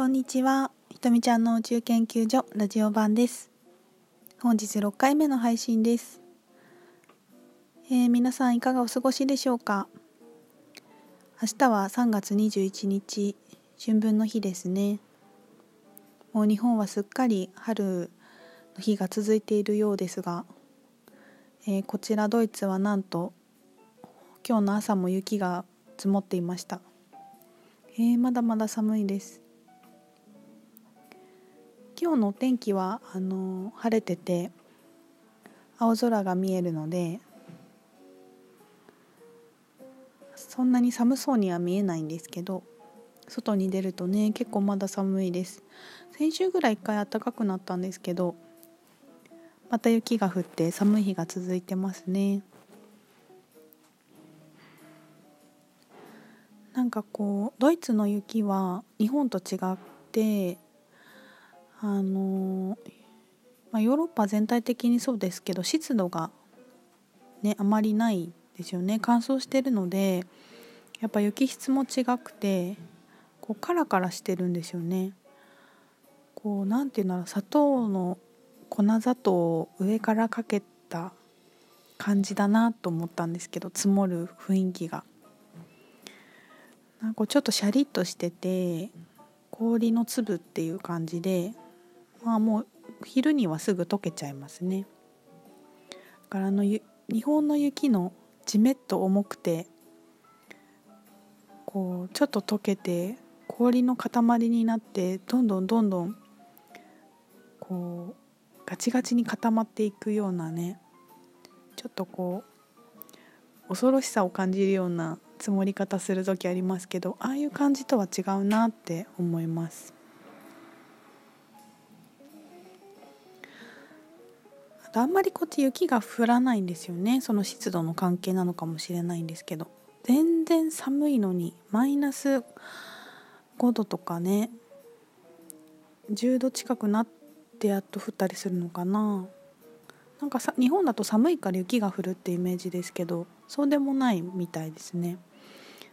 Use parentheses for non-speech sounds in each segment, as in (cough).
こんにちは。ひとみちゃんの宇宙研究所ラジオ版です。本日6回目の配信です。えー、皆さんいかがお過ごしでしょうか？明日は3月21日、春分の日ですね。もう日本はすっかり春の日が続いているようですが、えー、こちらドイツはなんと今日の朝も雪が積もっていました。えー、まだまだ寒いです今日のお天気はあの晴れてて青空が見えるのでそんなに寒そうには見えないんですけど外に出るとね結構まだ寒いです。先週ぐらい一回暖かくなったんですけどまた雪が降って寒い日が続いてますね。なんかこうドイツの雪は日本と違ってあの、まあ、ヨーロッパ全体的にそうですけど湿度がねあまりないですよね。乾燥してるのでやっぱ雪質も違くてこうカラカラしてるんですよね。こうなんていうんだろう砂糖の粉砂糖を上からかけた感じだなと思ったんですけど積もる雰囲気が。なんかちょっとシャリッとしてて氷の粒っていう感じでまあもう昼にはすぐ溶けちゃいますね。だからあの日本の雪のじめっと重くてこうちょっと溶けて氷の塊になってどんどんどんどんこうガチガチに固まっていくようなねちょっとこう恐ろしさを感じるような積もり方する時ありますけどああいう感じとは違うなって思います。あんまりこっち雪が降らないんですよね。その湿度の関係なのかもしれないんですけど。全然寒いのにマイナス5度とかね10度近くなってやっと降ったりするのかな。なんかさ日本だと寒いから雪が降るってイメージですけどそうでもないみたいですね。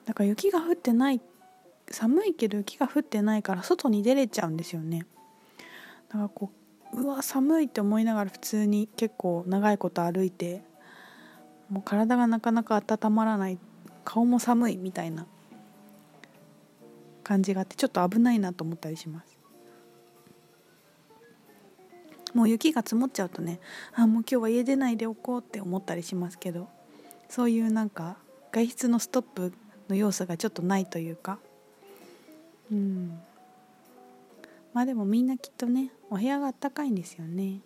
だから雪が降ってない寒いけど雪が降ってないから外に出れちゃうんですよね。だからこううわ寒いって思いながら普通に結構長いこと歩いてもう体がなかなか温まらない顔も寒いみたいな感じがあってちょっと危ないなと思ったりします。もう雪が積もっちゃうとねあもう今日は家出ないでおこうって思ったりしますけどそういうなんか外出のストップの要素がちょっとないというか。うん。まあでもみんなきっとねお部屋があったかいんですよね、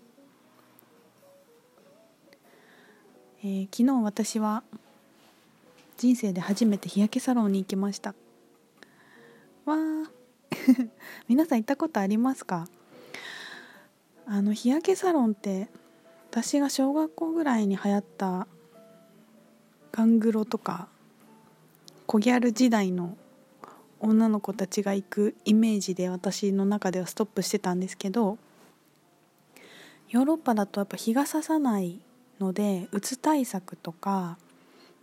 えー、昨日私は人生で初めて日焼けサロンに行きました。わー。(laughs) 皆さん行ったことありますか？あの日焼けサロンって私が小学校ぐらいに流行ったガングロとかコギャル時代の女の子たちが行くイメージで私の中ではストップしてたんですけどヨーロッパだとやっぱ日が差さないのでうつ対策とか、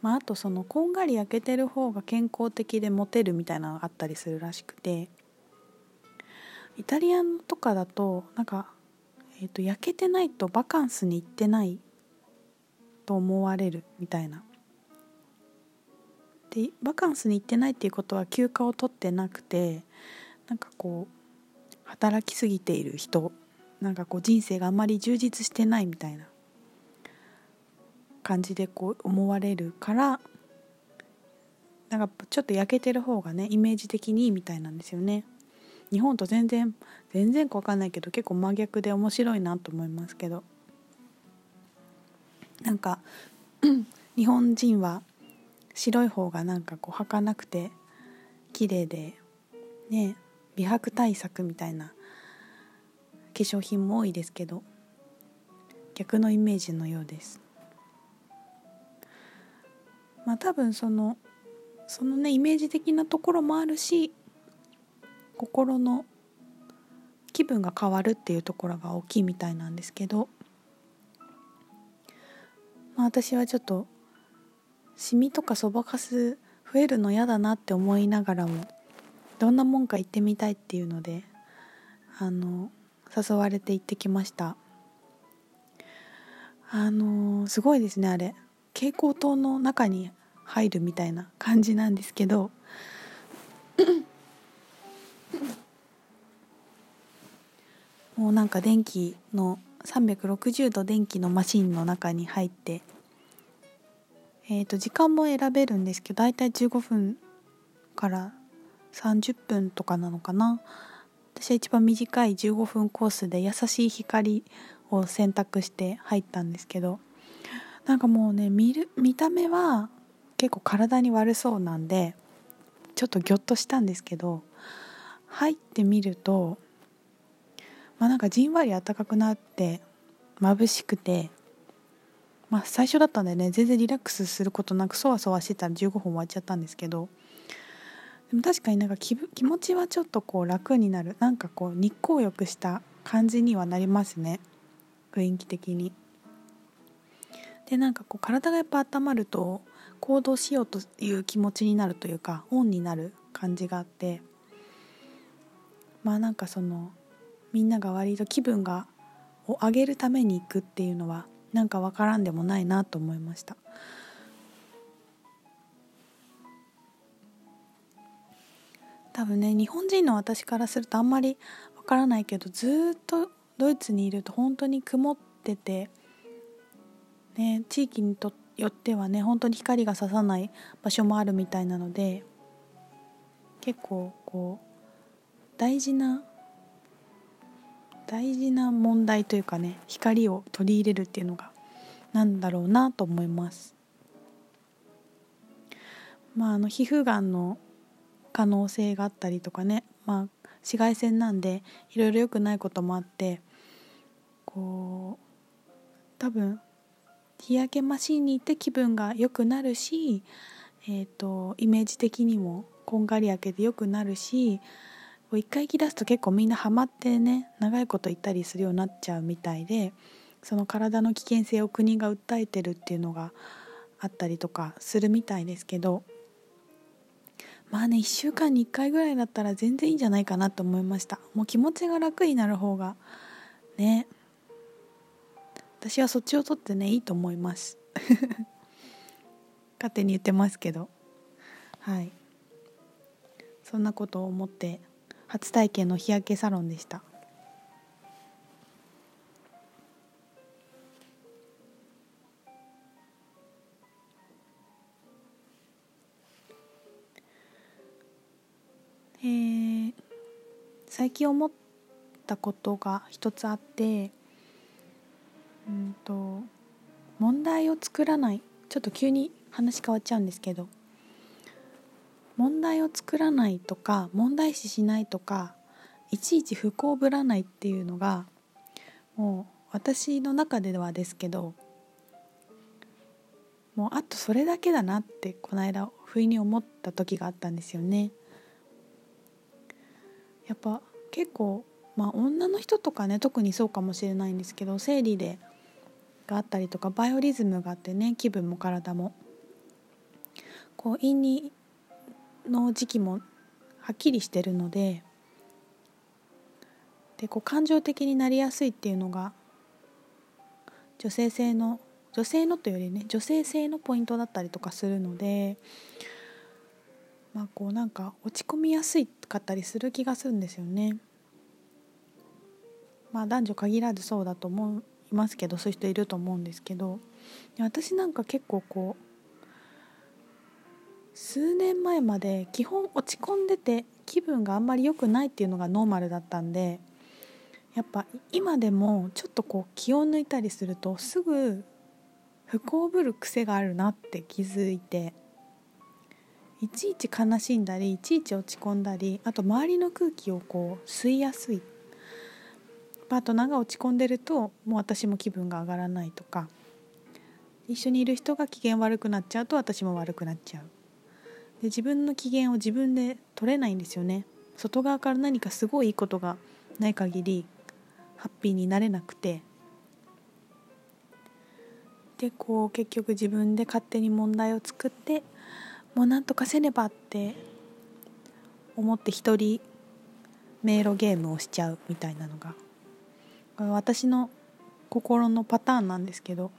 まあ、あとそのこんがり焼けてる方が健康的でモテるみたいなのがあったりするらしくてイタリアンとかだとなんか、えー、と焼けてないとバカンスに行ってないと思われるみたいなでバカンスに行ってないっていうことは休暇を取ってなくてなんかこう働きすぎている人なんかこう人生があまり充実してないみたいな感じでこう思われるからなんかちょっと焼けてる方がねイメージ的にいいみたいなんですよね。日本と全然全然か分かんないけど結構真逆で面白いなと思いますけどなんか (clears throat) 日本人は白い方がなんかこう儚くて綺麗でね美白対策みたいな化粧品も多いですけど逆のイメージのようです。まあ多分そのそのねイメージ的なところもあるし心の気分が変わるっていうところが大きいみたいなんですけど、まあ、私はちょっとシミとかそばかす増えるの嫌だなって思いながらもどんなもんか行ってみたいっていうのであの誘われて行ってきました。あのすごいですねあれ。蛍光灯の中に入るみたいな感じなんですけど。もうなんか電気の360度電気のマシンの中に入ってえーと時間も選べるんですけど大体15分から30分とかなのかな。私は一番短い15分コースで優しい光を選択して入ったんですけどなんかもうね見る見た目は結構体に悪そうなんでちょっとギョッとしたんですけど入ってみるとまあなんかじんわり暖かくなって眩しくてまあ最初だったんでね全然リラックスすることなくそわそわしてたら15分終わっちゃったんですけど。でも確かになんか気気持ちはちょっとこう楽になる。なんかこう日光浴した感じにはなりますね。雰囲気的に。でなんかこう体がやっぱ温まると行動しようという気持ちになるというかオンになる感じがあって。まあなんかそのみんなが割と気分がを上げるために行くっていうのはなんか分からんでもないなと思いました。多分ね日本人の私からするとあんまり分からないけどずっとドイツにいると本当に曇っててね地域にとよってはね本当に光が差さない場所もあるみたいなので結構こう大事な大事な問題というかね光を取り入れるっていうのがなんだろうなと思います。まああの皮膚がんの可能性があったりとかねまあ紫外線なんでいろいろ良くないこともあってこう多分日焼けマシンに行って気分が良くなるし、えーと、イメージ的にもこんがり焼けて良くなるし一回行き出すと結構みんなハマってね長いこと行ったりするようになっちゃうみたいでその体の危険性を国が訴えてるっていうのがあったりとかするみたいですけどまあね1週間に1回ぐらいだったら全然いいんじゃないかなと思いました。もう気持ちが楽になる方がね。私はそっちを取ってねいいと思います。(laughs) 勝手に言ってますけど。はい。そんなことを思って初体験の日焼けサロンでした。えー、最近思ったことが一つあってうんと問題を作らない。ちょっと急に話変わっちゃうんですけど。問題を作らないとか問題視しないとかいちいち不幸ぶらないっていうのがもう私の中ではですけどもうあとそれだけだなってこの間不意に思った時があったんですよね。やっぱ結構まあ女の人とかね特にそうかもしれないんですけど生理でがあったりとかバイオリズムがあってね気分も体もこう陰にの時期もはっきりしてるのででこう感情的になりやすいっていうのが女性性の女性のというよりね女性性のポイントだったりとかするのでまあこうなんか落ち込みやすいかったりする気がするんですよね。まあ男女限らずそうだと思いますけどそういう人いると思うんですけど私なんか結構こう数年前まで基本落ち込んでて気分があんまり良くないっていうのがノーマルだったんでやっぱ今でもちょっとこう気を抜いたりするとすぐ不幸ぶる癖があるなって気づいていちいち悲しんだりいちいち落ち込んだりあと周りの空気をこう吸いやすい。パートナーが落ち込んでるともう私も気分が上がらないとか。一緒にいる人が機嫌悪くなっちゃうと私も悪くなっちゃう。で自分の機嫌を自分で取れないんですよね。外側から何かすごいいいことがない限りハッピーになれなくて。でこう結局自分で勝手に問題を作ってもうなんとかせねばって思って一人迷路ゲームをしちゃうみたいなのが私の心のパターンなんですけど、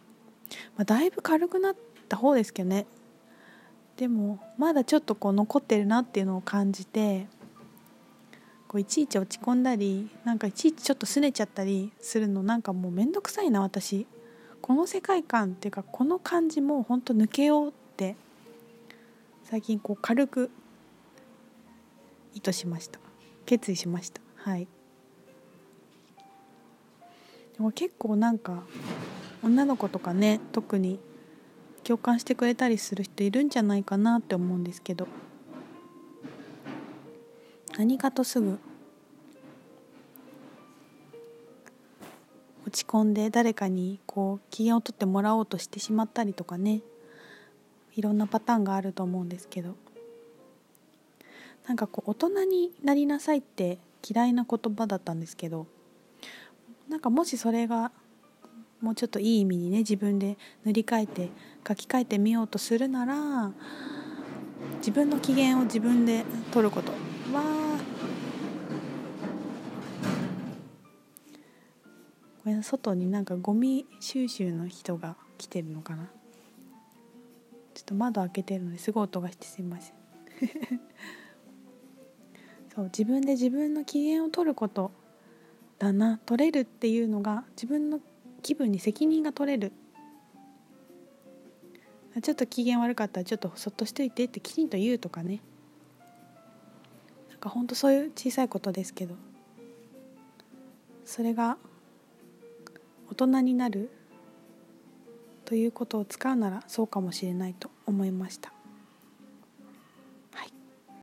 まあ、だいぶ軽くなった方ですけどね。でもまだちょっとこう残ってるなっていうのを感じてこういちいち落ち込んだりなんかいちいちちょっと拗ねちゃったりするのなんかもうめんどくさいな私。この世界観っていうかこの感じもうほんと抜けようって最近こう軽く意図しました。決意しました。はい。でも結構なんか女の子とかね特に共感してくれたりする人いるんじゃないかなって思うんですけど。何かとすぐ。落ち込んで誰かにこう機嫌を取ってもらおうとしてしまったりとかね。いろんなパターンがあると思うんですけど。なんかこう大人になりなさいって嫌いな言葉だったんですけど。なんかもしそれがもうちょっといい意味にね自分で塗り替えて書き換えてみようとするなら自分の機嫌を自分で取ることはこれ外になんかゴミ収集の人が来てるのかな。ちょっと窓開けてるのですごい音がしてすいません。(laughs) そう自分で自分の機嫌を取ることだな。取れるっていうのが自分の気分に責任が取れる。ちょっと機嫌悪かったらちょっとそっとしといてってきちんと言うとかね。なんかほんとそういう小さいことですけど。それが大人になるということを使うならそうかもしれないと思いました。